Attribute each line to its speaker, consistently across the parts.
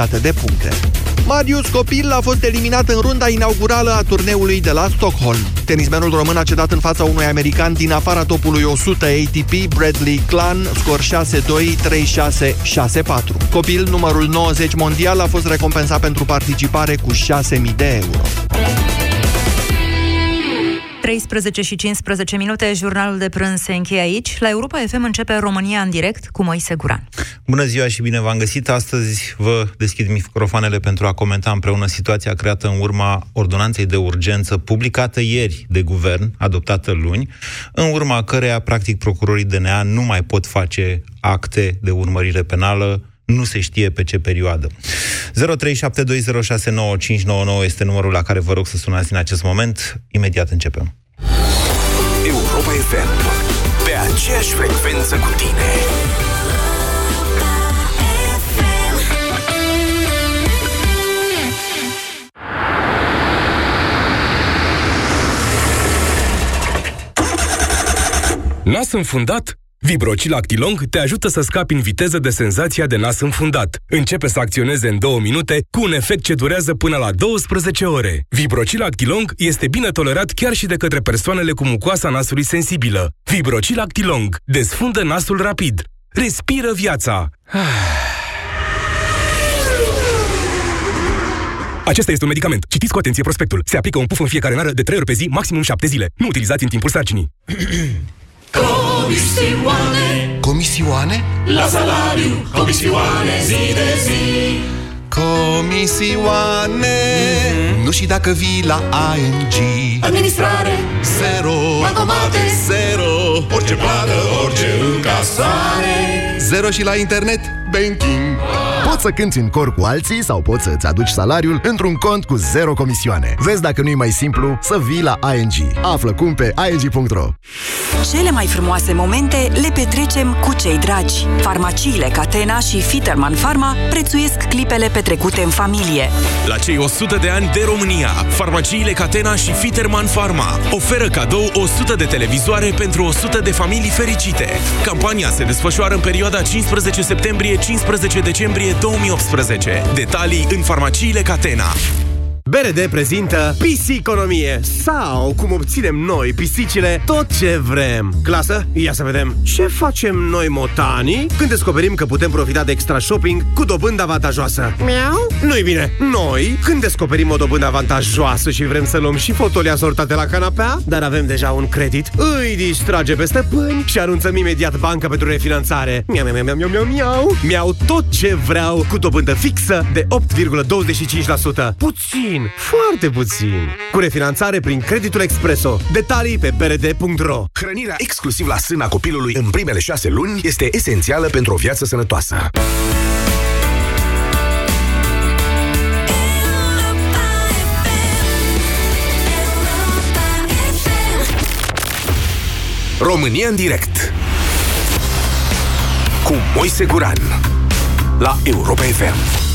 Speaker 1: egalitate de puncte. Marius Copil a fost eliminat în runda inaugurală a turneului de la Stockholm. Tenismenul român a cedat în fața unui american din afara topului 100 ATP, Bradley Clan, scor 6-2, 3-6, 6-4. Copil, numărul 90 mondial, a fost recompensat pentru participare cu 6.000 de euro.
Speaker 2: 13 și 15 minute, jurnalul de prânz se încheie aici. La Europa FM începe România în direct cu Moise Guran.
Speaker 3: Bună ziua și bine v-am găsit. Astăzi vă deschid microfoanele pentru a comenta împreună situația creată în urma ordonanței de urgență publicată ieri de guvern, adoptată luni, în urma căreia, practic, procurorii DNA nu mai pot face acte de urmărire penală nu se știe pe ce perioadă. 0372069599 este numărul la care vă rog să sunați în acest moment. Imediat începem.
Speaker 4: Europa FM. Pe aceeași frecvență cu tine.
Speaker 5: Nas înfundat? Vibrocil Actilong te ajută să scapi în viteză de senzația de nas înfundat. Începe să acționeze în două minute cu un efect ce durează până la 12 ore. Vibrocil Actilong este bine tolerat chiar și de către persoanele cu mucoasa nasului sensibilă. Vibrocil Actilong desfundă nasul rapid. Respiră viața. Acesta este un medicament. Citiți cu atenție prospectul. Se aplică un puf în fiecare nară de 3 ori pe zi, maximum 7 zile. Nu utilizați în timpul sarcinii.
Speaker 6: Comisioane.
Speaker 7: Comisioane?
Speaker 6: La salariu. Comisioane zi de zi.
Speaker 7: Comisioane. Mm-hmm. Nu și dacă vii la ING
Speaker 6: Administrare.
Speaker 7: Zero.
Speaker 6: Bankomate
Speaker 7: Zero.
Speaker 6: Orice plată, orice încasare.
Speaker 7: Zero și la internet. Banking
Speaker 8: Poți să cânti în cor cu alții sau poți să-ți aduci salariul într-un cont cu zero comisioane. Vezi dacă nu-i mai simplu să vii la ING. Află cum pe ing.ro
Speaker 9: Cele mai frumoase momente le petrecem cu cei dragi. Farmaciile Catena și Fiterman Pharma prețuiesc clipele petrecute în familie.
Speaker 5: La cei 100 de ani de România, farmaciile Catena și Fiterman Pharma oferă cadou 100 de televizoare pentru 100 de familii fericite. Campania se desfășoară în perioada 15 septembrie-15 decembrie 2018. Detalii în farmaciile Catena.
Speaker 10: BRD prezintă Pisiconomie sau cum obținem noi, pisicile, tot ce vrem. Clasă, ia să vedem ce facem noi motanii când descoperim că putem profita de extra shopping cu dobândă avantajoasă. Miau? Nu-i bine. Noi, când descoperim o dobândă avantajoasă și vrem să luăm și fotolii asortate la canapea, dar avem deja un credit, îi distrage pe stăpâni și anunțăm imediat banca pentru refinanțare. Miau, miau, miau, miau, miau, miau. Miau tot ce vreau cu dobândă fixă de 8,25%. Puțin puțin, foarte puțin. Cu refinanțare prin creditul Expreso. Detalii pe brd.ro
Speaker 4: Hrănirea exclusiv la sâna copilului în primele șase luni este esențială pentru o viață sănătoasă. România în direct cu Moise Guran la Europa FM.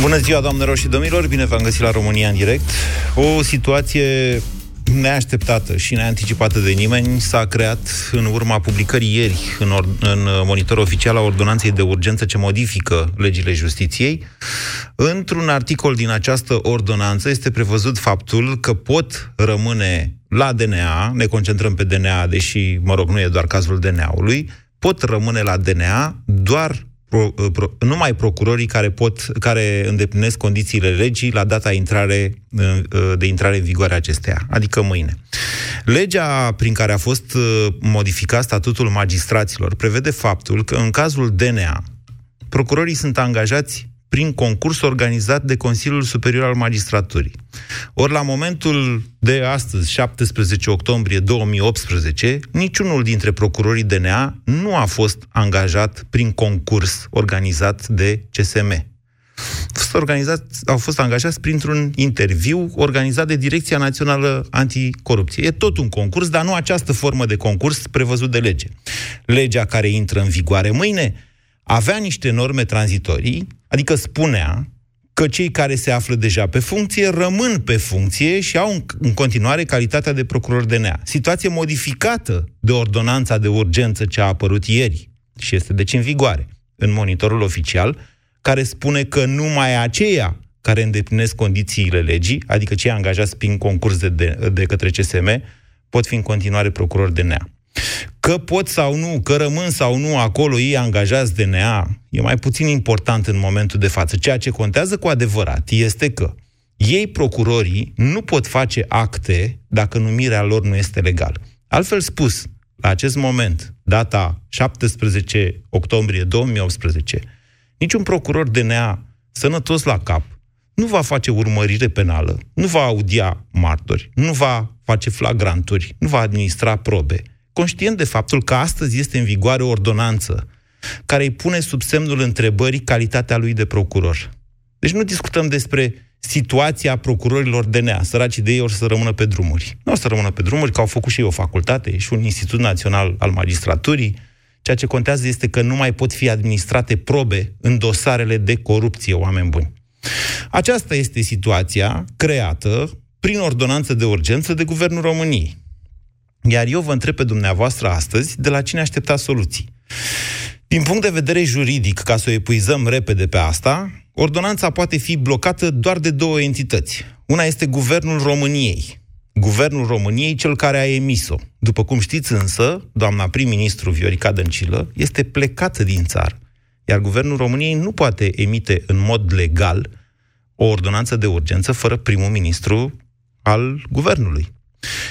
Speaker 3: Bună ziua, doamnelor și domnilor, bine v-am găsit la România în direct. O situație neașteptată și neanticipată de nimeni s-a creat în urma publicării ieri în, or- în monitor oficial a ordonanței de urgență ce modifică legile justiției. Într-un articol din această ordonanță este prevăzut faptul că pot rămâne la DNA, ne concentrăm pe DNA, deși, mă rog, nu e doar cazul DNA-ului, pot rămâne la DNA doar pro, uh, pro, numai procurorii care pot, care îndeplinesc condițiile legii la data intrare, uh, uh, de intrare în vigoare acesteia, adică mâine. Legea prin care a fost modificat statutul magistraților prevede faptul că în cazul DNA, procurorii sunt angajați prin concurs organizat de Consiliul Superior al Magistraturii. Ori la momentul de astăzi, 17 octombrie 2018, niciunul dintre procurorii DNA nu a fost angajat prin concurs organizat de CSM. Fost organizat, au fost angajați printr-un interviu organizat de Direcția Națională Anticorupție. E tot un concurs, dar nu această formă de concurs prevăzut de lege. Legea care intră în vigoare mâine avea niște norme tranzitorii, adică spunea că cei care se află deja pe funcție rămân pe funcție și au în continuare calitatea de procuror DNA. Situație modificată de ordonanța de urgență ce a apărut ieri și este deci în vigoare în monitorul oficial, care spune că numai aceia care îndeplinesc condițiile legii, adică cei angajați prin concurs de, de, de către CSM, pot fi în continuare procurori de nea. Că pot sau nu, că rămân sau nu acolo ei angajați de nea, e mai puțin important în momentul de față. Ceea ce contează cu adevărat este că ei, procurorii, nu pot face acte dacă numirea lor nu este legală. Altfel spus, la acest moment, data 17 octombrie 2018, niciun procuror de nea sănătos la cap nu va face urmărire penală, nu va audia martori, nu va face flagranturi, nu va administra probe, conștient de faptul că astăzi este în vigoare o ordonanță care îi pune sub semnul întrebării calitatea lui de procuror. Deci nu discutăm despre situația procurorilor DNA. Săracii de ei or să rămână pe drumuri. Nu o să rămână pe drumuri, că au făcut și ei o facultate și un Institut Național al Magistraturii. Ceea ce contează este că nu mai pot fi administrate probe în dosarele de corupție, oameni buni. Aceasta este situația creată prin ordonanță de urgență de Guvernul României. Iar eu vă întreb pe dumneavoastră astăzi de la cine aștepta soluții. Din punct de vedere juridic, ca să o epuizăm repede pe asta, ordonanța poate fi blocată doar de două entități. Una este Guvernul României. Guvernul României, cel care a emis-o. După cum știți însă, doamna prim-ministru Viorica Dăncilă este plecată din țară. Iar Guvernul României nu poate emite în mod legal o ordonanță de urgență fără primul ministru al guvernului.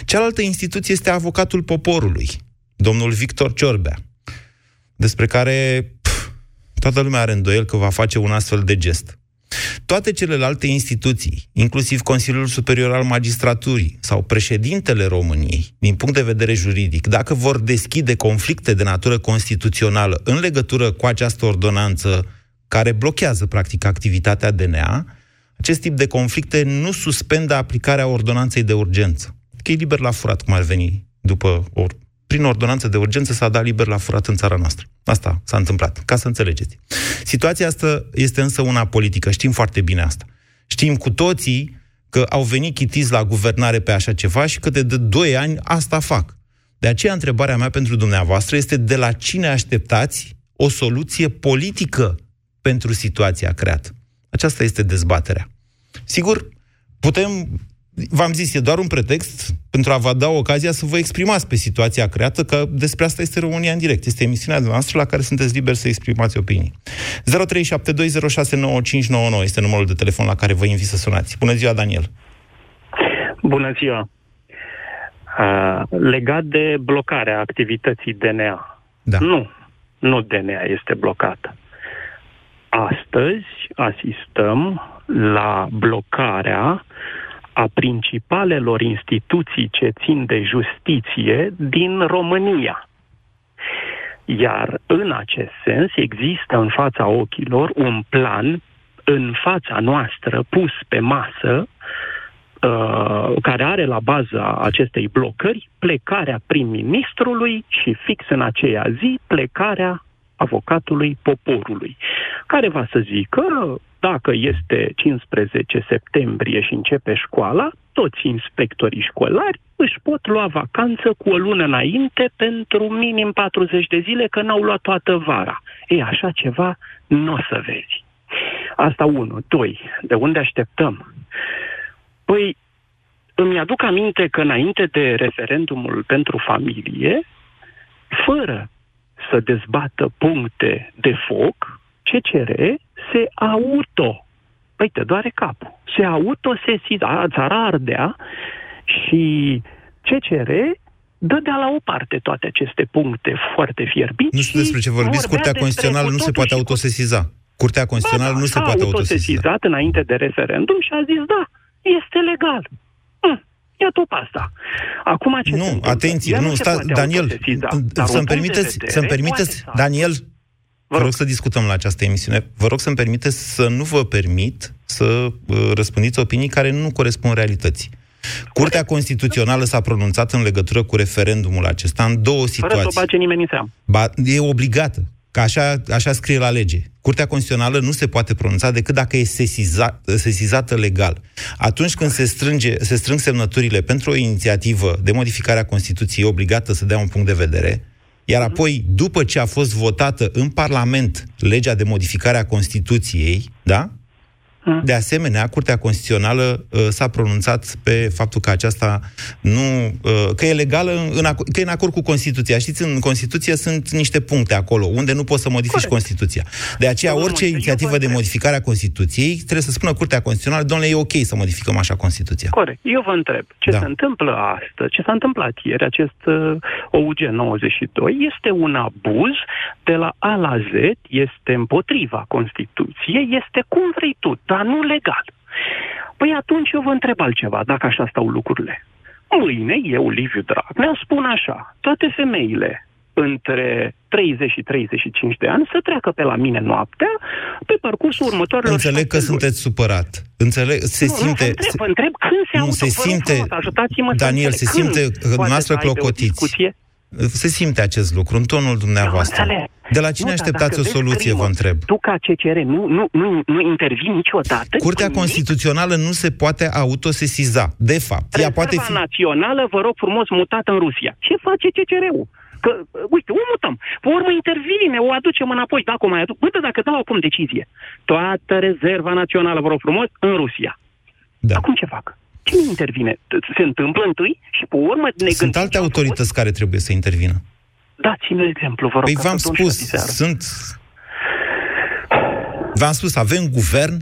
Speaker 3: Cealaltă instituție este avocatul poporului, domnul Victor Ciorbea, despre care pf, toată lumea are îndoiel că va face un astfel de gest. Toate celelalte instituții, inclusiv Consiliul Superior al Magistraturii sau președintele României, din punct de vedere juridic, dacă vor deschide conflicte de natură constituțională în legătură cu această ordonanță care blochează, practic, activitatea DNA, acest tip de conflicte nu suspendă aplicarea ordonanței de urgență. Că e liber la furat, cum ar veni după o prin ordonanță de urgență s-a dat liber la furat în țara noastră. Asta s-a întâmplat, ca să înțelegeți. Situația asta este însă una politică, știm foarte bine asta. Știm cu toții că au venit chitiți la guvernare pe așa ceva și că de 2 ani asta fac. De aceea întrebarea mea pentru dumneavoastră este de la cine așteptați o soluție politică pentru situația creată. Aceasta este dezbaterea. Sigur, putem v-am zis, e doar un pretext pentru a vă da ocazia să vă exprimați pe situația creată, că despre asta este România în direct. Este emisiunea noastră la care sunteți liberi să exprimați opinii. 0372069599 este numărul de telefon la care vă invit să sunați. Bună ziua, Daniel!
Speaker 11: Bună ziua! Uh, legat de blocarea activității DNA.
Speaker 3: Da.
Speaker 11: Nu, nu DNA este blocată. Astăzi asistăm la blocarea a principalelor instituții ce țin de justiție din România. Iar în acest sens există în fața ochilor un plan în fața noastră pus pe masă uh, care are la baza acestei blocări plecarea prim-ministrului și fix în aceea zi plecarea avocatului poporului, care va să zică dacă este 15 septembrie și începe școala, toți inspectorii școlari își pot lua vacanță cu o lună înainte pentru minim 40 de zile, că n-au luat toată vara. Ei, așa ceva nu o să vezi. Asta unu. Doi, de unde așteptăm? Păi, îmi aduc aminte că înainte de referendumul pentru familie, fără să dezbată puncte de foc, CCR se auto, păi te doare capul, se autosesiza, țara ardea și CCR dădea la o parte toate aceste puncte foarte fierbinți.
Speaker 3: Nu știu despre ce vorbiți, Curtea Constituțională nu se poate autosesiza. Curtea Constituțională da, da, nu se poate autosesiza.
Speaker 11: autosesizat înainte de referendum și a zis, da, este legal. Hm, Ia tot asta. Acum ce
Speaker 3: Nu, atenție, nu, sta, Daniel, să-mi permiteți, să-mi permiteți, Daniel, Vă rog să discutăm la această emisiune. Vă rog să-mi permiteți să nu vă permit să uh, răspândiți opinii care nu corespund realității. Curtea Constituțională s-a pronunțat în legătură cu referendumul acesta în două situații. Fără
Speaker 11: să o bage nimeni în seamă.
Speaker 3: Ba, e obligată. Că așa, așa scrie la lege. Curtea Constituțională nu se poate pronunța decât dacă e sesiza, sesizată legal. Atunci când se, strânge, se strâng semnăturile pentru o inițiativă de modificare a Constituției, e obligată să dea un punct de vedere, Iar apoi, după ce a fost votată în Parlament legea de modificare a Constituției, da? De asemenea, Curtea Constituțională uh, s-a pronunțat pe faptul că aceasta nu. Uh, că e legală, în, ac- că e în acord cu Constituția. Știți, în Constituție sunt niște puncte acolo unde nu poți să modifici
Speaker 11: Corect.
Speaker 3: Constituția. De aceea,
Speaker 11: Domnul
Speaker 3: orice
Speaker 11: Moise, eu
Speaker 3: inițiativă
Speaker 11: vă
Speaker 3: de
Speaker 11: întreb.
Speaker 3: modificare a Constituției trebuie să spună Curtea Constituțională, domnule, e ok să modificăm așa Constituția.
Speaker 11: Corect. Eu vă întreb, ce
Speaker 3: Da.
Speaker 11: se întâmplă astăzi, ce s-a întâmplat ieri, acest uh, OUG 92, este un abuz de la A la Z, este împotriva Constituției, este cum vrei tu, dar nu legal. Păi atunci eu vă întreb altceva, dacă așa stau lucrurile. Mâine, eu, Liviu Dragnea, spun așa, toate femeile între 30 și 35 de ani să treacă pe la mine noaptea pe parcursul următoarelor
Speaker 3: Înțeleg că
Speaker 11: șapte luni.
Speaker 3: sunteți supărat. Înțeleg, se
Speaker 11: nu,
Speaker 3: simte...
Speaker 11: Nu, vă întreb, vă întreb când se
Speaker 3: nu,
Speaker 11: auto,
Speaker 3: se
Speaker 11: vă rog
Speaker 3: simte,
Speaker 11: frumos, ajutați-mă să
Speaker 3: Daniel,
Speaker 11: înțeleg.
Speaker 3: se
Speaker 11: Când
Speaker 3: simte că
Speaker 11: poate
Speaker 3: dumneavoastră
Speaker 11: să aibă o
Speaker 3: clocotiți.
Speaker 11: discuție?
Speaker 3: Se simte acest lucru în tonul dumneavoastră.
Speaker 11: Eu înțeleg.
Speaker 3: De la cine
Speaker 11: Nu, dar
Speaker 3: așteptați
Speaker 11: dacă
Speaker 3: o
Speaker 11: vezi
Speaker 3: soluție,
Speaker 11: crimă,
Speaker 3: vă întreb?
Speaker 11: Tu ca CCR nu, nu, nu, nu intervii niciodată?
Speaker 3: Curtea
Speaker 11: cu nimic?
Speaker 3: Constituțională nu se poate autosesiza. De fapt, ea
Speaker 11: Rezerva
Speaker 3: poate fi...
Speaker 11: națională, vă rog frumos, mutată în Rusia. Ce face CCR-ul? Că, uh, uite, o mutăm. Pe urmă intervine, o aducem înapoi. Dacă o mai aduc, uite, dacă dau acum decizie. Toată rezerva națională, vă rog frumos, în Rusia.
Speaker 3: Da.
Speaker 11: Acum ce fac? Cine intervine? Se întâmplă întâi și pe urmă ne
Speaker 3: Sunt
Speaker 11: gândim
Speaker 3: alte
Speaker 11: ce am făcut?
Speaker 3: autorități care trebuie să intervină.
Speaker 11: Dați-mi exemplu, vă rog.
Speaker 3: Păi
Speaker 11: ca
Speaker 3: v-am
Speaker 11: să dorm
Speaker 3: spus,
Speaker 11: și aseară.
Speaker 3: sunt... V-am spus, avem guvern.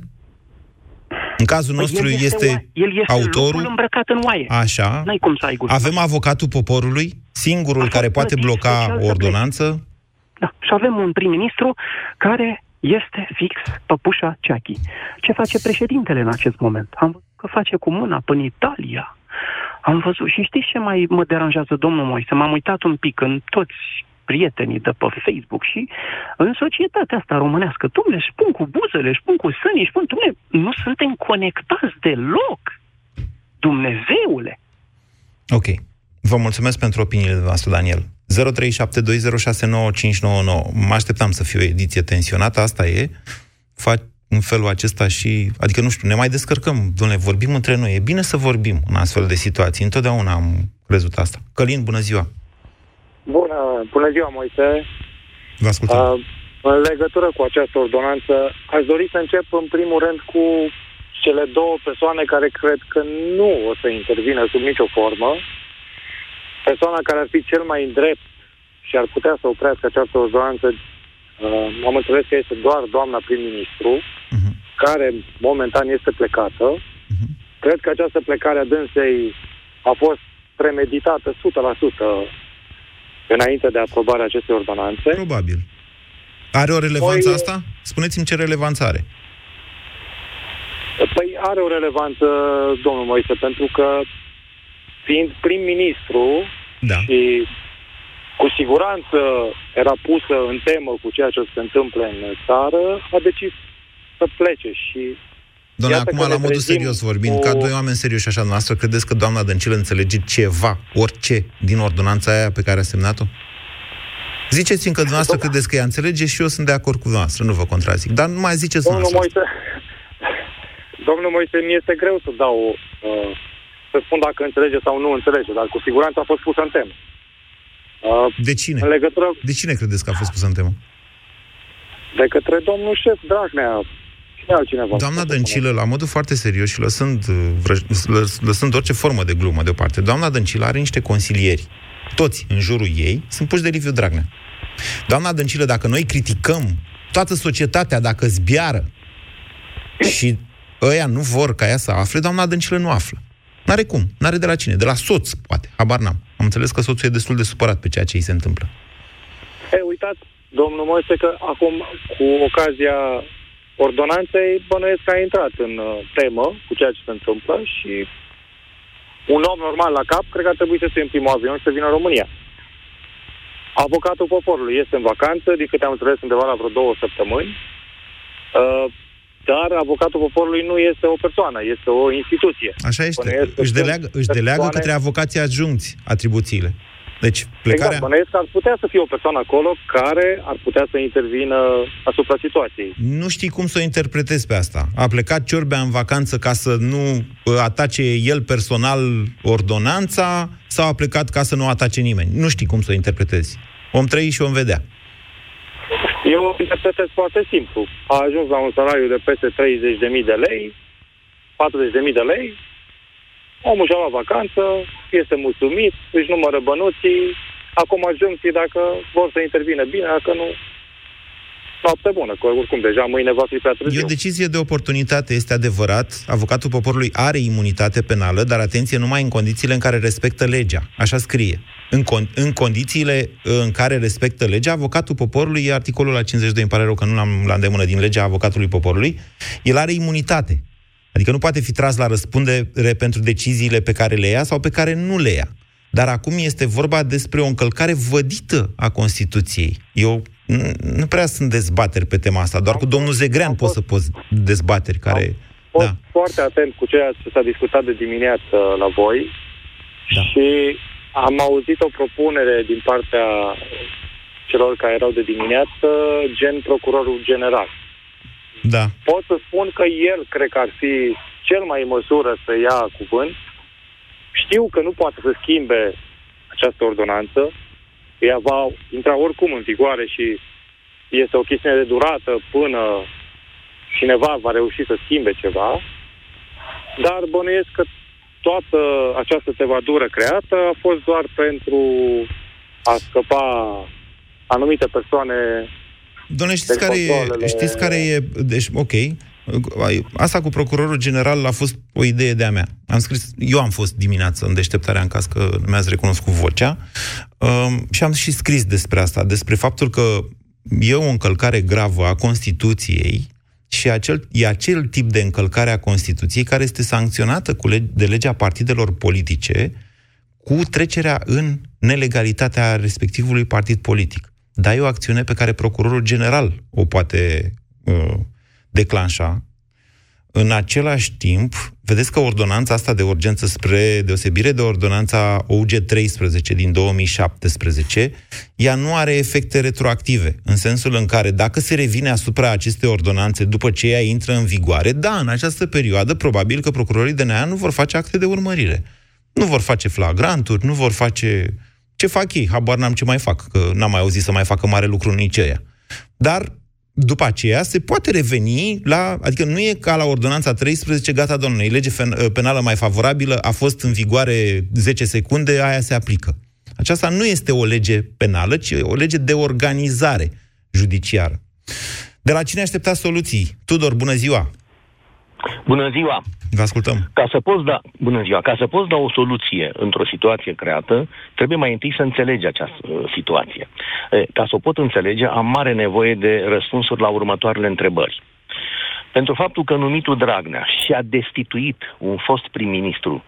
Speaker 3: În cazul
Speaker 11: Păi
Speaker 3: nostru
Speaker 11: el este,
Speaker 3: este,
Speaker 11: oa- el este
Speaker 3: autorul.
Speaker 11: lupul îmbrăcat în oaie.
Speaker 3: Așa.
Speaker 11: N-ai cum să ai guvern.
Speaker 3: Avem avocatul poporului, singurul
Speaker 11: A
Speaker 3: care
Speaker 11: fost
Speaker 3: poate
Speaker 11: plătit
Speaker 3: bloca
Speaker 11: special
Speaker 3: o
Speaker 11: să
Speaker 3: ordonanță.
Speaker 11: Da. Și avem un prim-ministru care este fix păpușa Ceachi. Ce face președintele în acest moment? Am văzut că face cu mâna până Italia. Am văzut. Și știți ce mai mă deranjează, domnul Moise? M-am uitat un pic în toți prietenii de pe Facebook și în societatea asta românească. Dom'le, își spun cu buzele, își spun cu sânii, își spun, dom'le, nu suntem conectați deloc. Dumnezeule!
Speaker 3: Ok. Vă mulțumesc pentru opiniile noastre, Daniel. 0372069599. Mă așteptam să fie o ediție tensionată, asta e. Fac în felul acesta și... Adică, nu știu, ne mai descărcăm, domnule, vorbim între noi. E bine să vorbim în astfel de situații. Întotdeauna am crezut asta. Călin, bună ziua!
Speaker 12: Bună, bună ziua, Moise.
Speaker 3: Vă ascultăm.
Speaker 12: Uh, în legătură cu această ordonanță, aș dori să încep în primul rând cu cele două persoane care cred că nu o să intervină sub nicio formă. Persoana care ar fi cel mai îndrept și ar putea să oprească această ordonanță, uh, am înțeles că este doar doamna prim-ministru,
Speaker 3: Mhm.
Speaker 12: Care momentan este plecată. Cred că această plecare a dânsei a fost premeditată 100% înainte de aprobarea acestei ordonanțe.
Speaker 3: Probabil. Are o relevanță
Speaker 12: Păi-
Speaker 3: asta? Spuneți-mi ce relevanță are.
Speaker 12: Păi are o relevanță, domnul Moise, pentru că fiind prim-ministru
Speaker 3: Da.
Speaker 12: și cu siguranță era pusă în temă cu ceea ce se întâmplă în țară, a decis să plece și
Speaker 3: Doamne,
Speaker 12: Iată
Speaker 3: acum
Speaker 12: că
Speaker 3: la
Speaker 12: ne
Speaker 3: modul
Speaker 12: trezim
Speaker 3: serios vorbind,
Speaker 12: cu-
Speaker 3: ca doi oameni serioși așa noastră, credeți că doamna Dăncilă înțelege ceva, orice, din ordonanța aia pe care a semnat-o? Ziceți-mi că dumneavoastră credeți că ea înțelege și eu sunt de acord cu dumneavoastră, nu vă contrazic. Dar nu mai ziceți
Speaker 12: Domnul
Speaker 3: dumneavoastră.
Speaker 12: Moise, domnul Moise, mi este greu să dau, uh, să spun dacă înțelege sau nu înțelege, dar cu siguranță a fost pusă în temă. Uh,
Speaker 3: De cine?
Speaker 12: în legătură
Speaker 3: De cine credeți că a fost pus în temă?
Speaker 12: de către domnul șef Dragnea, cine altcineva.
Speaker 3: Doamna Dăncilă, la modul foarte serios și lăsând, uh, vrăj- lăs- lăsând orice formă de glumă deoparte, doamna Dăncilă are niște consilieri. Toți în jurul ei sunt puși de Liviu Dragnea. Doamna Dăncilă, dacă noi criticăm toată societatea, dacă zbiară și ăia nu vor ca ea să afle, doamna Dăncilă nu află. N-are cum. N-are de la cine. De la soț, poate. Habar n-am. Am înțeles că soțul e destul de supărat pe ceea ce îi se întâmplă.
Speaker 12: E, uitați, domnul Moise, că acum, cu ocazia ordonanței, bănuiesc că a intrat în uh, temă cu ceea ce se întâmplă și un om normal la cap, cred că ar trebui să se în primul avion și să vină în România. Avocatul poporului este în vacanță, din câte am înțeles, undeva la vreo două săptămâni, uh, dar avocatul poporului nu este o persoană, este o instituție.
Speaker 3: Așa este.
Speaker 12: Bănuiesc că
Speaker 3: Își
Speaker 12: sunt
Speaker 3: deleagă, își deleagă
Speaker 12: persoane-
Speaker 3: către avocații adjuncți atribuțiile. Deci, plecarea...
Speaker 12: Exact, bănuiesc că ar putea să fie o persoană acolo care ar putea să intervină asupra situației.
Speaker 3: Nu știi cum să o interpretezi pe asta. A plecat Ciorbea în vacanță ca să nu uh, atace el personal ordonanța sau a plecat ca să nu atace nimeni? Nu știi cum să o interpretezi. Vom trăi și vom vedea.
Speaker 12: Eu o interpretez foarte simplu. A ajuns la un salariu de peste 30.000 de lei, 40.000 de lei, omul și-a luat vacanță, este mulțumit, își numără bănuții, acum ajungții dacă vor să intervină bine, dacă nu, noapte bună, că oricum deja mâine va fi prea târziu.
Speaker 3: E o decizie de oportunitate, este adevărat. Avocatul poporului are imunitate penală, dar atenție numai în condițiile în care respectă legea. Așa scrie. În, con- în condițiile în care respectă legea, avocatul poporului, e articolul la 52, îmi pare rău că nu l-am la îndemână din legea avocatului poporului, el are imunitate. Adică nu poate fi tras la răspundere pentru deciziile pe care le ia sau pe care nu le ia. Dar acum este vorba despre o încălcare vădită a Constituției. Eu nu prea sunt dezbateri pe tema asta, doar cu domnul Zegrean pot să poți dezbateri care...
Speaker 12: Am fost da. foarte atent cu ceea ce s-a discutat de dimineață la voi da. și am auzit o propunere din partea celor care erau de dimineață, gen procurorul general.
Speaker 3: Da.
Speaker 12: Pot să spun că el cred că ar fi cel mai în măsură să ia cuvânt. Știu că nu poate să schimbe această ordonanță, ea va intra oricum în vigoare și este o chestiune de durată până cineva va reuși să schimbe ceva, dar bănuiesc că toată această tevadură creată a fost doar pentru a scăpa anumite persoane
Speaker 3: Doamne, știți care, e, știți care e... Deci, ok, Asta cu procurorul general a fost o idee de-a mea. Am scris, eu am fost dimineață în deșteptarea în caz că mi-ați recunoscut vocea um, și am și scris despre asta, despre faptul că e o încălcare gravă a Constituției și acel, e acel tip de încălcare a Constituției care este sancționată cu leg- de legea partidelor politice cu trecerea în nelegalitatea respectivului partid politic. Dar e o acțiune pe care procurorul general o poate uh, declanșa. În același timp, vedeți că ordonanța asta de urgență, spre deosebire de ordonanța OUG 13 din 2017, ea nu are efecte retroactive, în sensul în care dacă se revine asupra acestei ordonanțe după ce ea intră în vigoare, da, în această perioadă, probabil că procurorii de DNA nu vor face acte de urmărire. Nu vor face flagranturi, nu vor face... Ce fac ei? Habar n-am ce mai fac, că n-am mai auzit să mai facă mare lucru nici ăia. Dar după aceea se poate reveni la, adică nu e ca la ordonanța 13, gata, domnule, lege penală mai favorabilă, a fost în vigoare 10 secunde, aia se aplică. Aceasta nu este o lege penală, ci o lege de organizare judiciară. De la cine aștepta soluții? Tudor, bună ziua!
Speaker 13: Bună ziua!
Speaker 3: Vă ascultăm.
Speaker 13: Ca să poți da, bună ziua, ca să poți da o soluție într-o situație creată, trebuie mai întâi să înțelegi această uh, situație. E, ca să o pot înțelege, am mare nevoie de răspunsuri la următoarele întrebări. Pentru faptul că numitul Dragnea și-a destituit un fost prim-ministru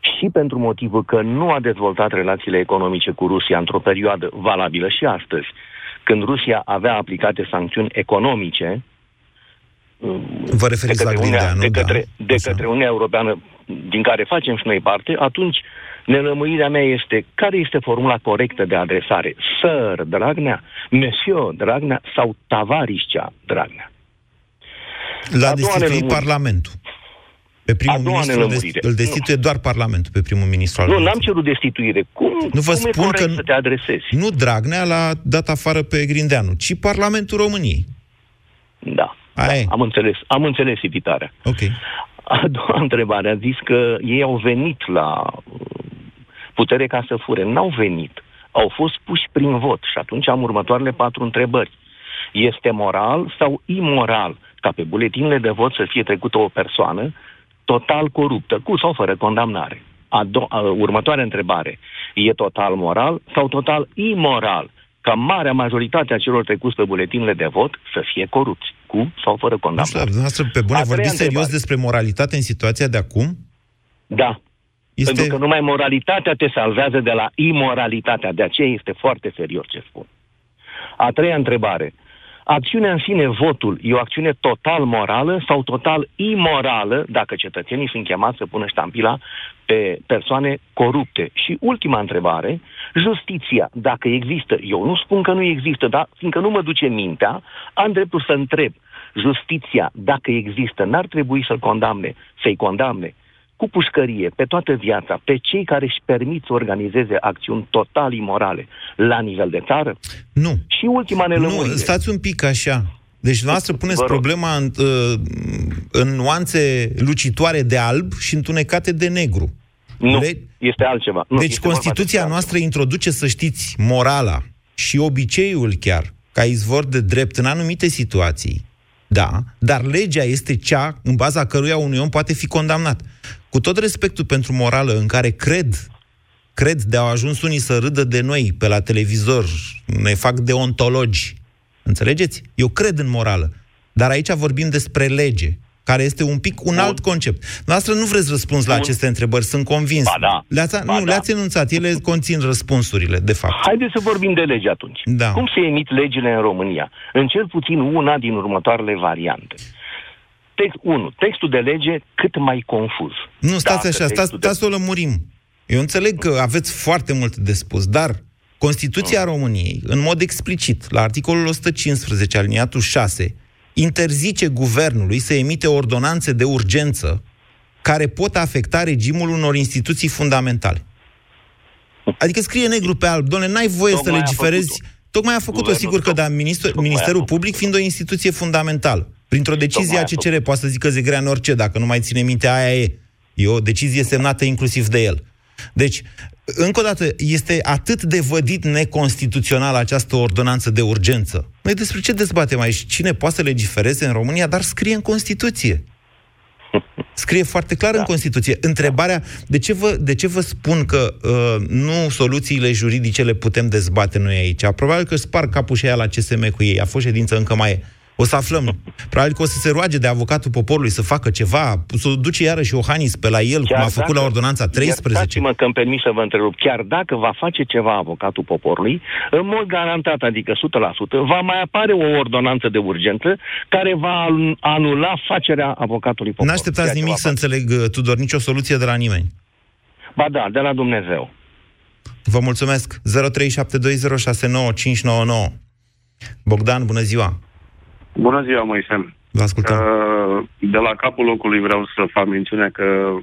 Speaker 13: și pentru motivul că nu a dezvoltat relațiile economice cu Rusia într-o perioadă valabilă și astăzi, când Rusia avea aplicate sancțiuni economice,
Speaker 3: Vă referiți la Grindeanu,
Speaker 13: de către, da. de către Uniunea Europeană, din care facem și noi parte, atunci nelămâirea mea este care este formula corectă de adresare? Sir Dragnea, Monsieur Dragnea sau Tavariscea Dragnea?
Speaker 3: L-a destituit Parlamentul. Pe primul ministru îl, îl destituie nu. doar Parlamentul, pe primul ministru al
Speaker 13: Nu, n-am cerut destituire. Cum,
Speaker 3: nu vă
Speaker 13: cum
Speaker 3: spun că
Speaker 13: să te adresezi?
Speaker 3: Nu Dragnea l-a dat afară pe Grindeanu, ci Parlamentul României.
Speaker 13: Da. Aia da, am înțeles, am înțeles evitarea.
Speaker 3: Ok.
Speaker 13: A doua întrebare, a zis că ei au venit la uh, putere ca să fure. N-au venit. Au fost puși prin vot. Și atunci am următoarele patru întrebări. Este moral sau imoral ca pe buletinele de vot să fie trecută o persoană total coruptă, cu sau fără condamnare? A do- a, următoarea întrebare. E total moral sau total imoral ca marea majoritate a celor trecuți pe buletinele de vot să fie corupți, cu sau fără condamnare.
Speaker 3: Nu știu, pe bune, vorbiți serios despre moralitate în situația de acum?
Speaker 13: Da. Este... Pentru că numai moralitatea te salvează de la imoralitatea. De aceea este foarte serios ce spun. A treia întrebare. Acțiunea în sine, votul, e o acțiune total morală sau total imorală dacă cetățenii sunt chemați să pună ștampila pe persoane corupte? Și ultima întrebare, justiția, dacă există, eu nu spun că nu există, dar fiindcă nu mă duce mintea, am dreptul să întreb, justiția, dacă există, n-ar trebui să-l condamne, să-i condamne cu cu pușcărie pe toată viața pe cei care își permit să organizeze acțiuni total imorale la nivel de țară?
Speaker 3: Nu.
Speaker 13: Și ultima nelămurire.
Speaker 3: Nu, stați un pic așa. Deci noastră puneți problema în, uh, în nuanțe lucitoare de alb și întunecate de negru.
Speaker 13: Nu, Le... este altceva. Nu,
Speaker 3: deci
Speaker 13: este
Speaker 3: Constituția noastră introduce, să știți, morala și obiceiul chiar, ca izvor de drept în anumite situații. Da, dar legea este cea în baza căruia unui om poate fi condamnat. Cu tot respectul pentru morală în care cred, cred de au ajuns unii să râdă de noi pe la televizor, ne fac deontologi. Înțelegeți? Eu cred în morală. Dar aici vorbim despre lege care este un pic un alt concept. Noastră nu vreți răspuns la aceste întrebări, sunt convins.
Speaker 13: Ba da.
Speaker 3: Le-ați,
Speaker 13: ba
Speaker 3: nu,
Speaker 13: da.
Speaker 3: le-ați enunțat, ele conțin răspunsurile, de fapt.
Speaker 13: Haideți să vorbim de lege atunci.
Speaker 3: Da.
Speaker 13: Cum se emit legile în România? În cel puțin una din următoarele variante. Text 1. Textul de lege cât mai confuz.
Speaker 3: Nu, stați
Speaker 13: Dacă
Speaker 3: așa, stați,
Speaker 13: textul de-
Speaker 3: stați să o lămurim. Eu înțeleg că aveți foarte mult de spus, dar Constituția României, în mod explicit, la articolul 115, aliniatul 6, interzice guvernului să emite ordonanțe de urgență care pot afecta regimul unor instituții fundamentale. Adică scrie negru pe alb, doamne, n-ai voie
Speaker 13: Tocmai
Speaker 3: să
Speaker 13: a
Speaker 3: legiferezi.
Speaker 13: făcut-o.
Speaker 3: Tocmai a făcut-o,
Speaker 13: Guvernul
Speaker 3: sigur că
Speaker 13: tot-
Speaker 3: da, minister,
Speaker 13: tocmai a
Speaker 3: Ministerul
Speaker 13: făcut-o.
Speaker 3: Public fiind o instituție fundamentală. Printr-o decizie
Speaker 13: Tocmai
Speaker 3: a
Speaker 13: a
Speaker 3: CCR, poate să zică Zegrea în orice, dacă nu mai ține minte, aia e. E o decizie semnată inclusiv de el. Deci, încă o dată, este atât de vădit neconstituțional această ordonanță de urgență. Noi despre ce dezbatem aici? Cine poate să legifereze în România, dar scrie în Constituție. Scrie foarte clar da. în Constituție. Întrebarea, de ce vă, de ce vă spun că uh, nu soluțiile juridice le putem dezbate noi aici? Probabil că sparg capul și aia la CSM cu ei. A fost ședință, încă mai e. O să aflăm. Probabil că o să se roage de avocatul poporului să facă ceva, să o duce iarăși Iohannis pe la el, cum a făcut la ordonanța 13.
Speaker 13: Iertați-mă că îmi permis să vă întrerup. Chiar dacă va face ceva avocatul poporului, în mod garantat, adică 100%, va mai apare o ordonanță de urgență care va an- anula facerea avocatului poporului.
Speaker 3: N-așteptați
Speaker 13: Ceea ce
Speaker 3: nimic
Speaker 13: va
Speaker 3: să înțeleg, uh, Tudor, nicio soluție de la nimeni.
Speaker 13: face. Ba da, de la Dumnezeu.
Speaker 3: Vă mulțumesc. 0372069599. Bogdan, bună ziua.
Speaker 14: Bună ziua, Moise.
Speaker 3: Vă ascultăm.
Speaker 14: Uh, De la capul locului vreau să fac mențiune că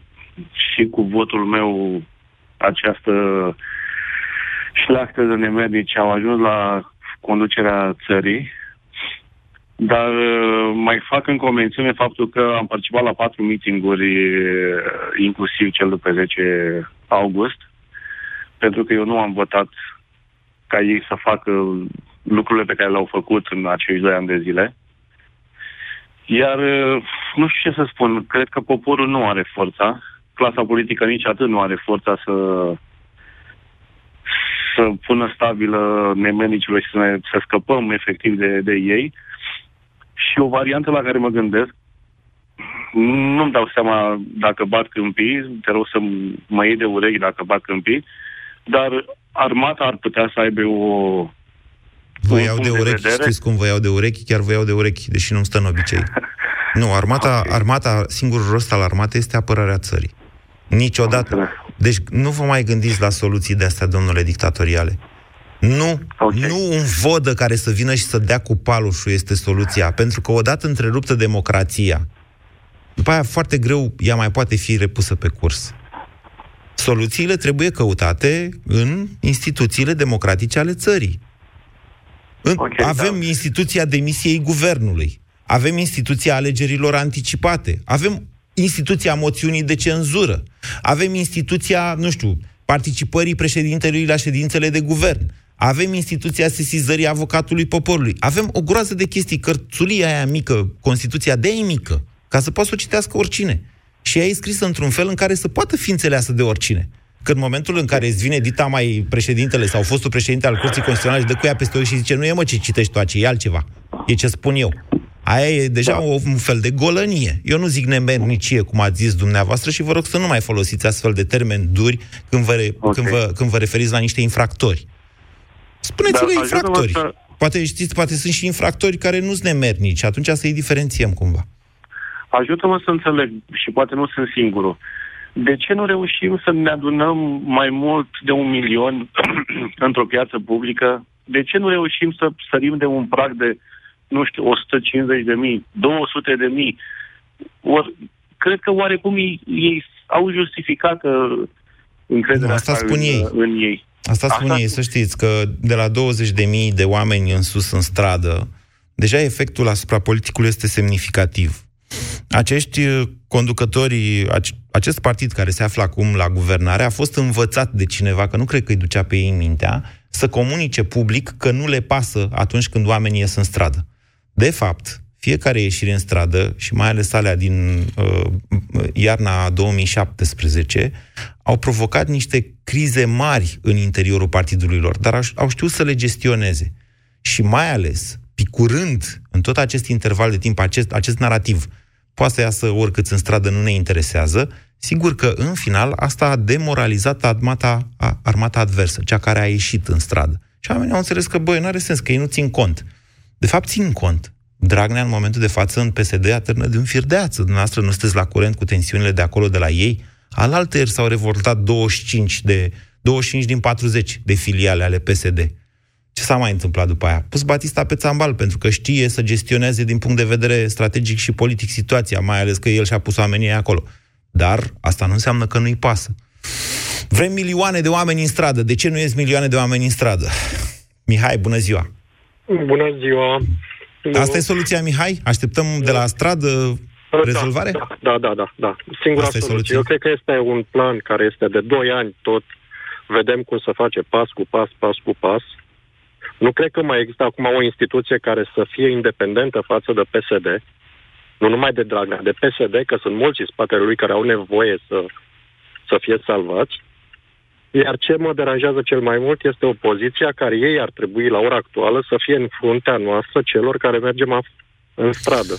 Speaker 14: și cu votul meu această șleachtă de nemernici au ajuns la conducerea țării, dar uh, mai fac încă o mențiune faptul că am participat la patru mitinguri, uh, inclusiv cel de pe 10 august, pentru că eu nu am votat ca ei să facă lucrurile pe care le-au făcut în acești doi ani de zile. Iar uh, nu știu ce să spun, cred că poporul nu are forța, clasa politică nici atât nu are forța să să pună stabilă nemenicilor și să, ne, să scăpăm efectiv de, de ei. Și o variantă la care mă gândesc, nu-mi dau seama dacă bat câmpii, te rog să mă iei de urechi dacă bat câmpii, dar armata ar putea să aibă o...
Speaker 3: Vă
Speaker 14: un
Speaker 3: iau de
Speaker 14: punct de
Speaker 3: urechi,
Speaker 14: vedere.
Speaker 3: știți cum vă iau de urechi? Chiar vă iau de urechi, deși nu-mi stă în obicei. Nu, armata, armata, singurul rost al armatei este apărarea țării. Niciodată. Deci nu vă mai gândiți la soluții de astea, domnule, dictatoriale. Nu, okay. nu un vodă care să vină și să dea cu palușul este soluția. Pentru că odată întreruptă democrația, după aia foarte greu ea mai poate fi repusă pe curs. Soluțiile trebuie căutate în instituțiile democratice ale țării. În, okay, avem da. instituția demisiei guvernului, avem instituția alegerilor anticipate, avem instituția moțiunii de cenzură, avem instituția, nu știu, participării președintelui la ședințele de guvern, avem instituția sesizării avocatului poporului, avem o groază de chestii, cărțulia aia mică, Constituția de e mică, ca să poată să o citească oricine. Și ea e scrisă într-un fel în care să poată fi înțeleasă de oricine. Că în momentul în care îți vine dita mai președintele sau fostul președinte al Curții Constituționale și dă cu ea peste ochi și zice nu e mă ce citești tu aici, e altceva. E ce spun eu. Aia e deja da. un fel de golănie. Eu nu zic nemernicie, cum ați zis dumneavoastră, și vă rog să nu mai folosiți astfel de termeni duri când vă, re- okay. când vă, când vă referiți la niște infractori. Spuneți-le
Speaker 14: Dar
Speaker 3: infractori.
Speaker 14: ajută-mă Să...
Speaker 3: Poate știți, poate sunt și infractori care nu sunt nemernici, atunci să-i diferențiem cumva.
Speaker 14: Ajută-mă să înțeleg, și poate nu sunt singurul. De ce nu reușim să ne adunăm mai mult de un milion într-o piață publică? De ce nu reușim să sărim de un prag de, nu știu, 150 de mii, 200 de mii? Or, cred că oarecum ei, ei au justificat uh, încrederea
Speaker 3: Nu, asta
Speaker 14: asta
Speaker 3: spun
Speaker 14: în,
Speaker 3: ei.
Speaker 14: în ei.
Speaker 3: Asta spun
Speaker 14: Asta-
Speaker 3: ei, să știți, că de la 20.000 de oameni în sus în stradă, deja efectul asupra politicului este semnificativ. Acești uh, conducători, ac- acest partid care se află acum la guvernare a fost învățat de cineva, că nu cred că îi ducea pe ei mintea, să comunice public că nu le pasă atunci când oamenii ies în stradă. De fapt, fiecare ieșire în stradă, și mai ales alea din uh, iarna 2017, au provocat niște crize mari în interiorul partidului lor, dar au, au știut să le gestioneze. Și mai ales, picurând în tot acest interval de timp, acest, acest narativ, poate să iasă oricât în stradă, nu ne interesează, sigur că în final asta a demoralizat armata, a, armata adversă, cea care a ieșit în stradă. Și oamenii au înțeles că, băi, nu are sens, că ei nu țin cont. De fapt, țin cont. Dragnea, în momentul de față, în PSD, atârnă de un fir de ață. Dumneavoastră nu sunteți la curent cu tensiunile de acolo, de la ei. Alaltăieri s-au revoltat 25, de, 25 din 40 de filiale ale PSD. Ce s-a mai întâmplat după aia? Pus Batista pe țambal, pentru că știe să gestioneze din punct de vedere strategic și politic situația, mai ales că el și-a pus oamenii acolo. Dar asta nu înseamnă că nu-i pasă. Vrem milioane de oameni în stradă. De ce nu ies milioane de oameni în stradă? Mihai, bună ziua!
Speaker 15: Bună ziua!
Speaker 3: Asta e soluția, Mihai? Așteptăm de la stradă rezolvare?
Speaker 15: Da, da, da, da. da. Singura
Speaker 3: Asta e
Speaker 15: soluție.
Speaker 3: soluția?
Speaker 15: Eu cred că este un plan care este de 2 ani tot. Vedem cum se face pas cu pas, pas cu pas. Nu cred că mai există acum o instituție care să fie independentă față de PSD. Nu numai de Dragnea, de PSD, că sunt mulți în spatele lui care au nevoie să, să fie salvați. Iar ce mă deranjează cel mai mult este opoziția care ei ar trebui la ora actuală să fie în fruntea noastră celor care mergem af- în stradă.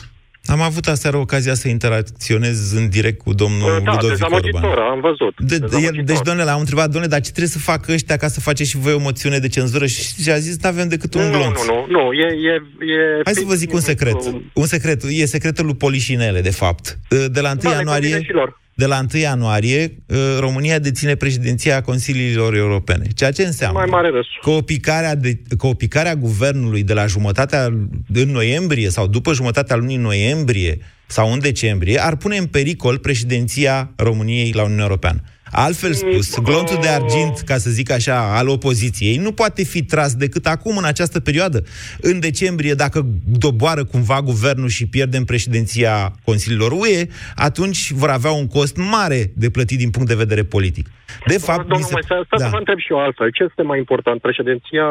Speaker 3: Am avut aseară ocazia să interacționez în direct cu domnul
Speaker 15: da,
Speaker 3: Ludovic
Speaker 15: dezamăgitor,
Speaker 3: Orban.
Speaker 15: am văzut.
Speaker 3: De, el,
Speaker 15: Dezamăgitor.
Speaker 3: deci, domnule, l-am întrebat, domnule, dar ce trebuie să facă ăștia ca să faceți și voi o moțiune de cenzură? Și, și a zis, nu avem decât un
Speaker 15: nu,
Speaker 3: glonț.
Speaker 15: nu, nu, nu, e, e, e...
Speaker 3: Hai să vă zic un secret. Un secret. E secretul lui Polișinele, de fapt. De la 1
Speaker 15: Da, le
Speaker 3: ianuarie...
Speaker 15: convine și lor.
Speaker 3: De la 1 ianuarie, uh, România deține președinția Consiliilor Europene. Ceea ce înseamnă
Speaker 15: Mai mare răs.
Speaker 3: că o picare a, de, că o picare a guvernului de la jumătatea în noiembrie sau după jumătatea lunii noiembrie sau în decembrie ar pune în pericol președinția României la Uniunea Europeană. Altfel spus, glonțul de argint, ca să zic așa, al opoziției, nu poate fi tras decât acum, în această perioadă. În decembrie, dacă doboară cumva guvernul și pierdem președinția Consiliilor UE, atunci vor avea un cost mare de plătit din punct de vedere politic. De fapt, mi
Speaker 15: Domnul
Speaker 3: se...
Speaker 15: Moise, să
Speaker 3: da.
Speaker 15: vă întreb și eu altfel. Ce este mai important, președinția